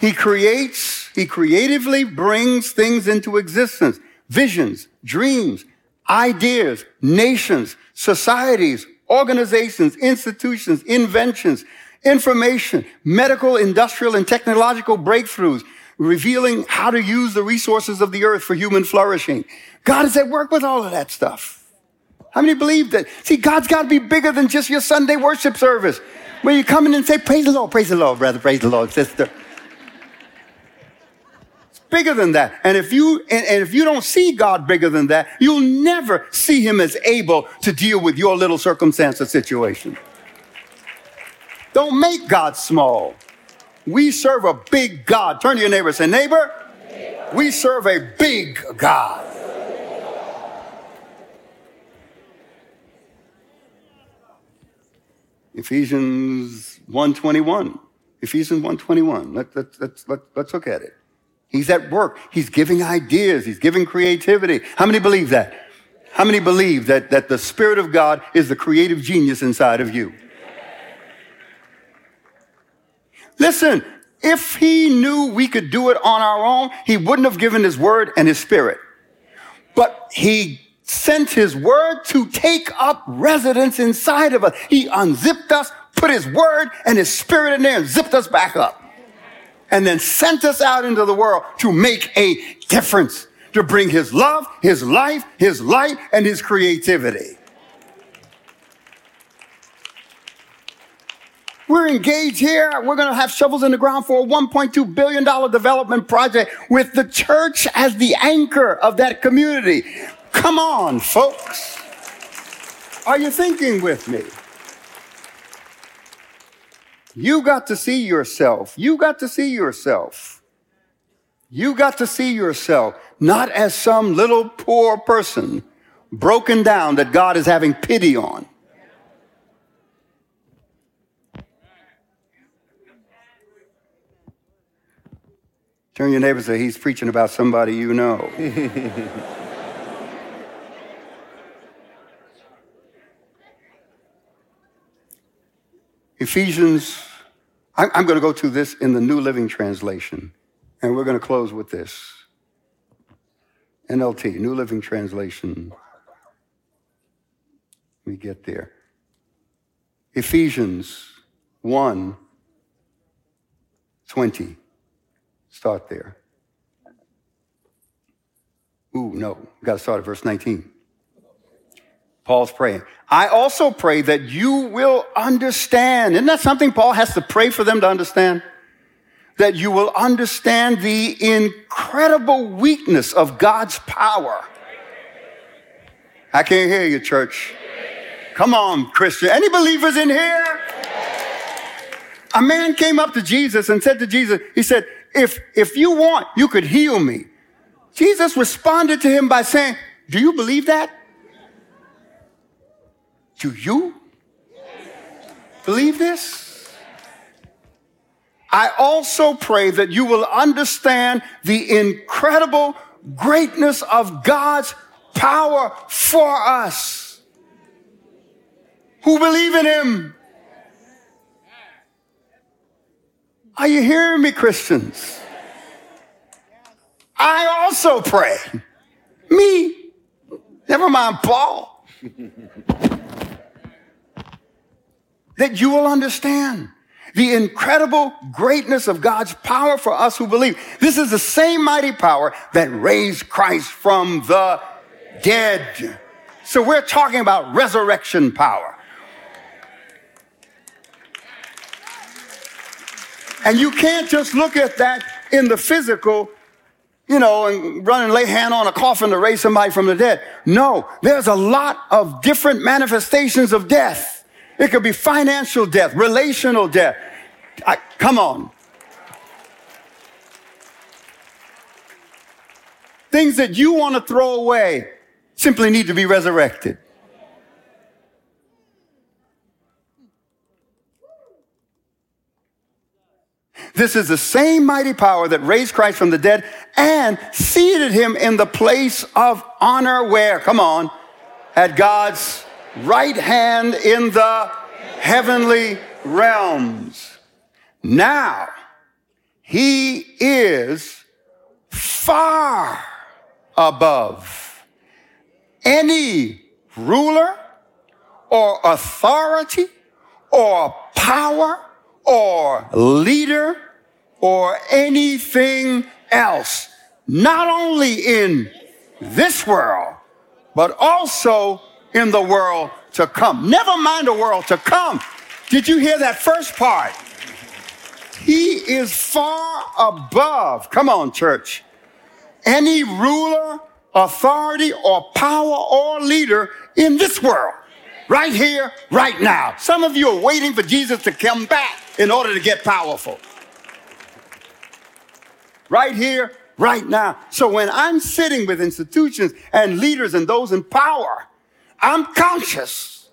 He creates, he creatively brings things into existence visions, dreams, ideas, nations, societies, organizations, institutions, inventions, information, medical, industrial, and technological breakthroughs, revealing how to use the resources of the earth for human flourishing. God is at work with all of that stuff. How many believe that? See, God's got to be bigger than just your Sunday worship service where you come in and say, Praise the Lord, praise the Lord, brother, praise the Lord, sister. It's bigger than that. And if you, and, and, if you don't see God bigger than that, you'll never see him as able to deal with your little circumstance or situation. Don't make God small. We serve a big God. Turn to your neighbor and say, neighbor, we serve a big God. Ephesians 121. Ephesians 121. Let, let, let, let, let's look at it. He's at work. He's giving ideas. He's giving creativity. How many believe that? How many believe that, that the Spirit of God is the creative genius inside of you? Listen, if he knew we could do it on our own, he wouldn't have given his word and his spirit. But he sent his word to take up residence inside of us. He unzipped us, put his word and his spirit in there and zipped us back up. And then sent us out into the world to make a difference, to bring his love, his life, his light, and his creativity. We're engaged here. We're going to have shovels in the ground for a $1.2 billion development project with the church as the anchor of that community. Come on, folks. Are you thinking with me? You got to see yourself. You got to see yourself. You got to see yourself not as some little poor person broken down that God is having pity on. Turn your neighbor and say, He's preaching about somebody you know. Ephesians, I'm going to go to this in the New Living Translation, and we're going to close with this. NLT, New Living Translation. We get there. Ephesians 1 20. Start there. Ooh, no, We've got to start at verse 19. Paul's praying. I also pray that you will understand. Isn't that something Paul has to pray for them to understand? That you will understand the incredible weakness of God's power. I can't hear you, church. Come on, Christian. Any believers in here? A man came up to Jesus and said to Jesus, he said, if, if you want, you could heal me. Jesus responded to him by saying, do you believe that? Do you believe this? I also pray that you will understand the incredible greatness of God's power for us who believe in Him. Are you hearing me, Christians? I also pray. Me. Never mind Paul. that you will understand the incredible greatness of God's power for us who believe. This is the same mighty power that raised Christ from the dead. So we're talking about resurrection power. And you can't just look at that in the physical, you know, and run and lay hand on a coffin to raise somebody from the dead. No, there's a lot of different manifestations of death. It could be financial death, relational death. I, come on. Things that you want to throw away simply need to be resurrected. This is the same mighty power that raised Christ from the dead and seated him in the place of honor where? Come on. At God's right hand in the heavenly realms. Now, he is far above any ruler or authority or power or leader or anything else. Not only in this world, but also in the world to come. Never mind the world to come. Did you hear that first part? He is far above, come on, church, any ruler, authority, or power or leader in this world. Right here, right now. Some of you are waiting for Jesus to come back in order to get powerful. Right here, right now. So when I'm sitting with institutions and leaders and those in power, I'm conscious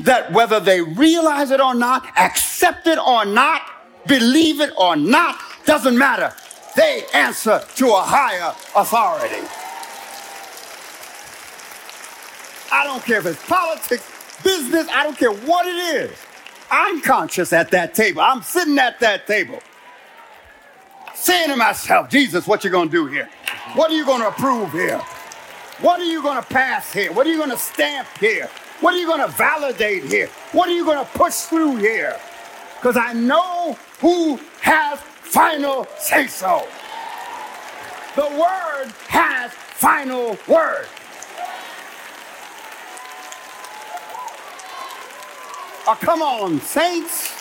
that whether they realize it or not, accept it or not, believe it or not, doesn't matter. They answer to a higher authority. I don't care if it's politics, business, I don't care what it is. I'm conscious at that table. I'm sitting at that table saying to myself, Jesus, what you gonna do here? What are you gonna approve here? What are you gonna pass here? What are you gonna stamp here? What are you gonna validate here? What are you gonna push through here? Because I know who has final say so. The word has final word. Oh, come on, saints.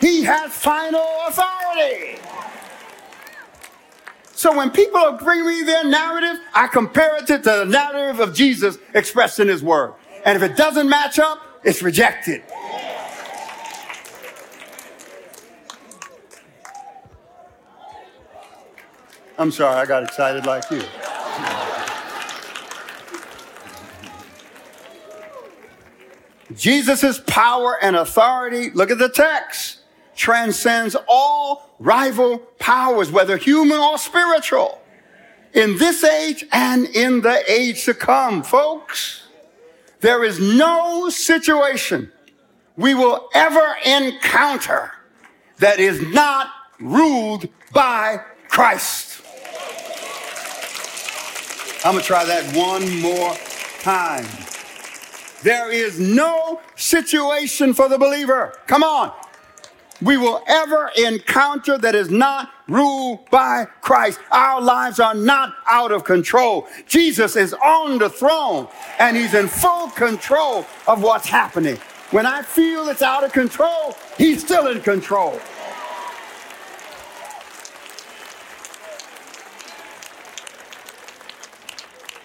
He has final authority. So when people bring me their narrative, I compare it to the narrative of Jesus expressed in his word. And if it doesn't match up, it's rejected. I'm sorry, I got excited like you. Jesus' power and authority, look at the text, transcends all rival powers, whether human or spiritual, in this age and in the age to come, folks. There is no situation we will ever encounter that is not ruled by Christ. I'm going to try that one more time. There is no situation for the believer. Come on. We will ever encounter that is not ruled by Christ. Our lives are not out of control. Jesus is on the throne and he's in full control of what's happening. When I feel it's out of control, he's still in control.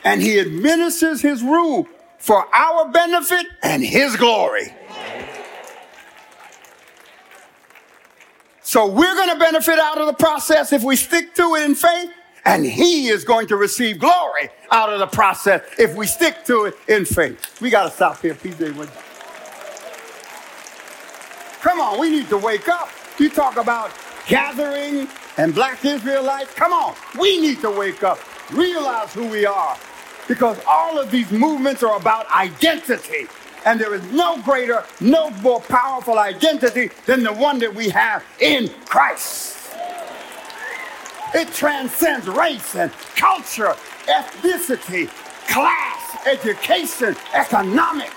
And he administers his rule for our benefit and his glory. So we're going to benefit out of the process if we stick to it in faith, and he is going to receive glory out of the process if we stick to it in faith. We got to stop here, PJ. Come on, we need to wake up. You talk about gathering and black Israelites. Come on, we need to wake up, realize who we are, because all of these movements are about identity. And there is no greater, no more powerful identity than the one that we have in Christ. It transcends race and culture, ethnicity, class, education, economics.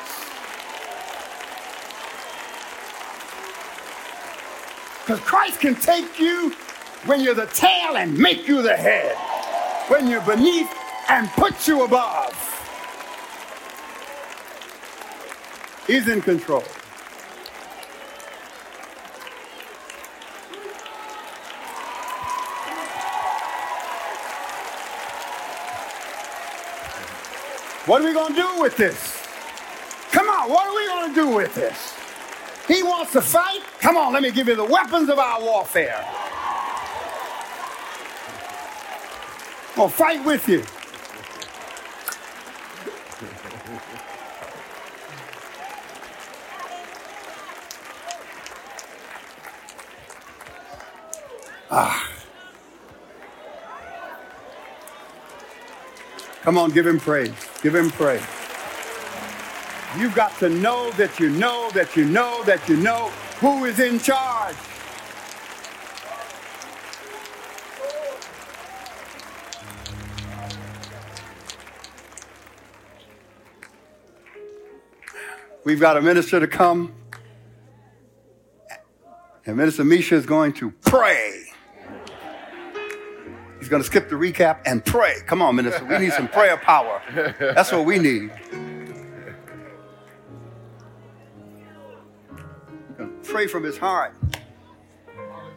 Because Christ can take you when you're the tail and make you the head. When you're beneath and put you above. He's in control. What are we going to do with this? Come on, what are we going to do with this? He wants to fight? Come on, let me give you the weapons of our warfare. I'll fight with you. Ah. Come on, give him praise. Give him praise. You've got to know that you know that you know that you know who is in charge. We've got a minister to come. And Minister Misha is going to pray. He's going to skip the recap and pray. Come on, Minister. We need some prayer power. That's what we need. pray from his heart.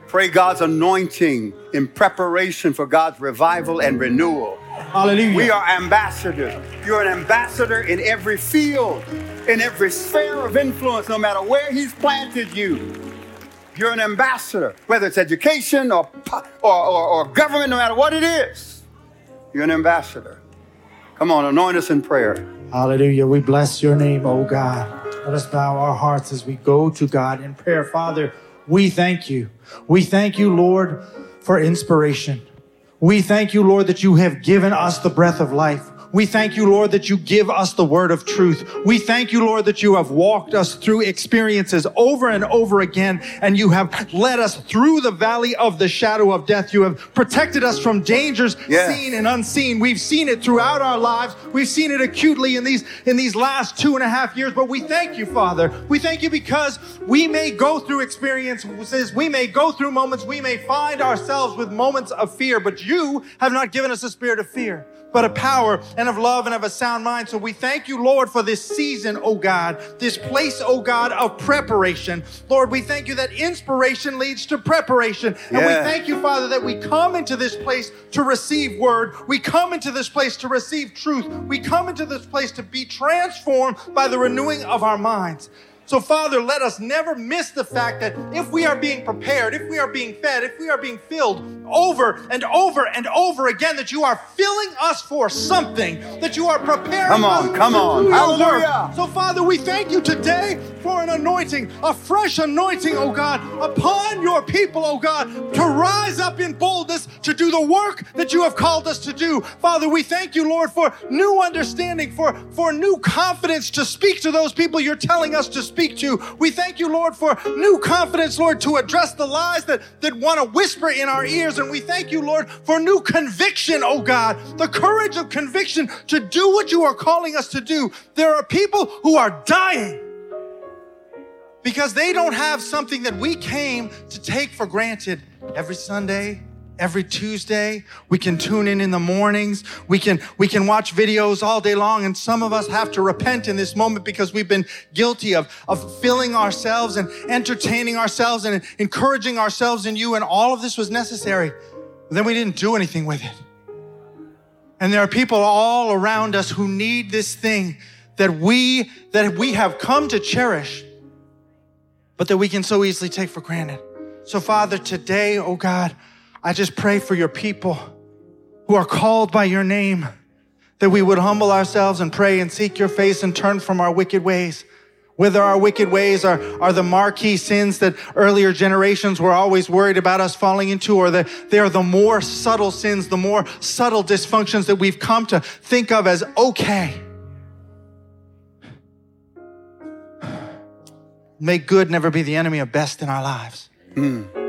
Pray God's anointing in preparation for God's revival and renewal. Hallelujah. We are ambassadors. You're an ambassador in every field, in every sphere of influence, no matter where He's planted you. You're an ambassador, whether it's education or, or, or, or government, no matter what it is. You're an ambassador. Come on, anoint us in prayer. Hallelujah. We bless your name, oh God. Let us bow our hearts as we go to God in prayer. Father, we thank you. We thank you, Lord, for inspiration. We thank you, Lord, that you have given us the breath of life. We thank you, Lord, that you give us the word of truth. We thank you, Lord, that you have walked us through experiences over and over again, and you have led us through the valley of the shadow of death. You have protected us from dangers seen and unseen. We've seen it throughout our lives. We've seen it acutely in these in these last two and a half years. But we thank you, Father. We thank you because we may go through experiences, we may go through moments, we may find ourselves with moments of fear, but you have not given us a spirit of fear but of power and of love and of a sound mind. So we thank you, Lord, for this season, oh God, this place, oh God, of preparation. Lord, we thank you that inspiration leads to preparation. And we thank you, Father, that we come into this place to receive word. We come into this place to receive truth. We come into this place to be transformed by the renewing of our minds. So, Father, let us never miss the fact that if we are being prepared, if we are being fed, if we are being filled over and over and over again, that you are filling us for something, that you are preparing us Come on, us come on. do your Hallelujah. So, Father, we thank you today for an anointing, a fresh anointing, oh God, upon your people, oh God, to rise up in boldness to do the work that you have called us to do. Father, we thank you, Lord, for new understanding, for, for new confidence to speak to those people you're telling us to speak to. We thank you, Lord, for new confidence, Lord, to address the lies that, that want to whisper in our ears. And we thank you, Lord, for new conviction, oh God, the courage of conviction to do what you are calling us to do. There are people who are dying because they don't have something that we came to take for granted every Sunday, every Tuesday. We can tune in in the mornings. We can we can watch videos all day long and some of us have to repent in this moment because we've been guilty of of filling ourselves and entertaining ourselves and encouraging ourselves in you and all of this was necessary. But then we didn't do anything with it. And there are people all around us who need this thing that we that we have come to cherish but that we can so easily take for granted. So, Father, today, oh God, I just pray for your people who are called by your name, that we would humble ourselves and pray and seek your face and turn from our wicked ways. Whether our wicked ways are, are the marquee sins that earlier generations were always worried about us falling into, or that they are the more subtle sins, the more subtle dysfunctions that we've come to think of as okay. May good never be the enemy of best in our lives. Hmm.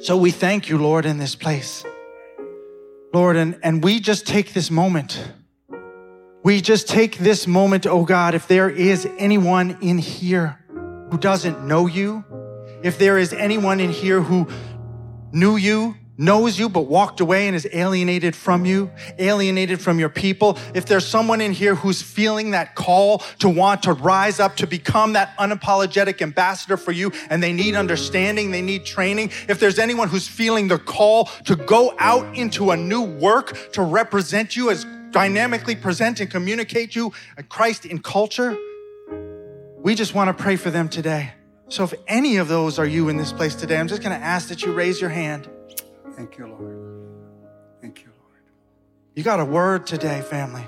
So we thank you, Lord, in this place. Lord, and, and we just take this moment. We just take this moment, oh God, if there is anyone in here who doesn't know you, if there is anyone in here who knew you, knows you, but walked away and is alienated from you, alienated from your people. If there's someone in here who's feeling that call to want to rise up to become that unapologetic ambassador for you and they need understanding, they need training. If there's anyone who's feeling the call to go out into a new work to represent you as dynamically present and communicate you Christ in culture, we just want to pray for them today. So if any of those are you in this place today, I'm just going to ask that you raise your hand. Thank you, Lord. Thank you, Lord. You got a word today, family.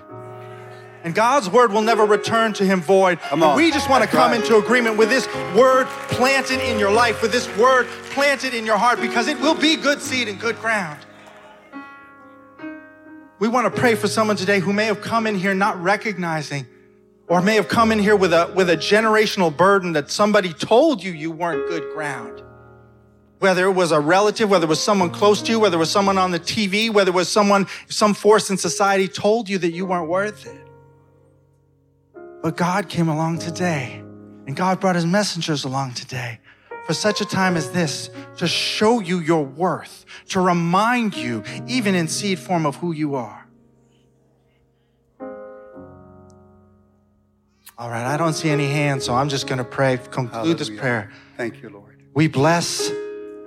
And God's word will never return to him void. Come And on. we just want to come right. into agreement with this word planted in your life, with this word planted in your heart, because it will be good seed and good ground. We want to pray for someone today who may have come in here not recognizing or may have come in here with a, with a generational burden that somebody told you you weren't good ground. Whether it was a relative, whether it was someone close to you, whether it was someone on the TV, whether it was someone, some force in society told you that you weren't worth it. But God came along today and God brought his messengers along today for such a time as this to show you your worth, to remind you, even in seed form, of who you are. All right, I don't see any hands, so I'm just going to pray, conclude this prayer. Thank you, Lord. We bless,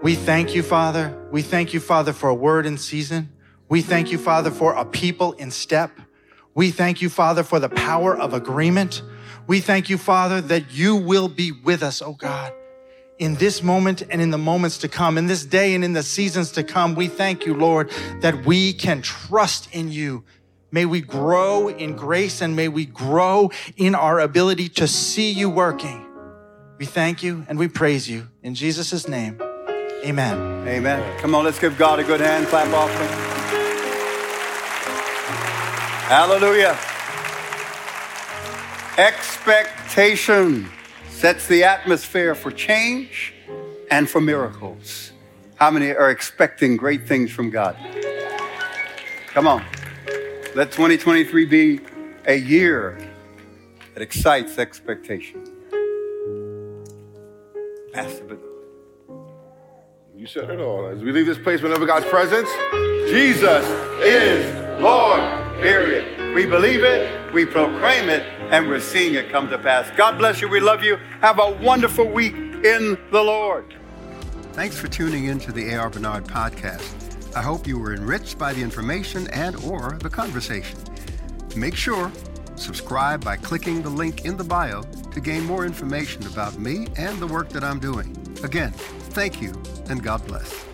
we thank you, Father. We thank you, Father, for a word in season. We thank you, Father, for a people in step. We thank you, Father, for the power of agreement. We thank you, Father, that you will be with us, oh God, in this moment and in the moments to come, in this day and in the seasons to come. We thank you, Lord, that we can trust in you. May we grow in grace and may we grow in our ability to see you working. We thank you and we praise you. In Jesus' name, amen. Amen. Come on, let's give God a good hand clap offering. Hallelujah. Expectation sets the atmosphere for change and for miracles. How many are expecting great things from God? Come on. Let 2023 be a year that excites expectation. You said it all. As we leave this place, whenever God's presence, Jesus is Lord. Period. We believe it, we proclaim it, and we're seeing it come to pass. God bless you. We love you. Have a wonderful week in the Lord. Thanks for tuning in to the AR Bernard podcast. I hope you were enriched by the information and or the conversation. Make sure subscribe by clicking the link in the bio to gain more information about me and the work that I'm doing. Again, thank you and God bless.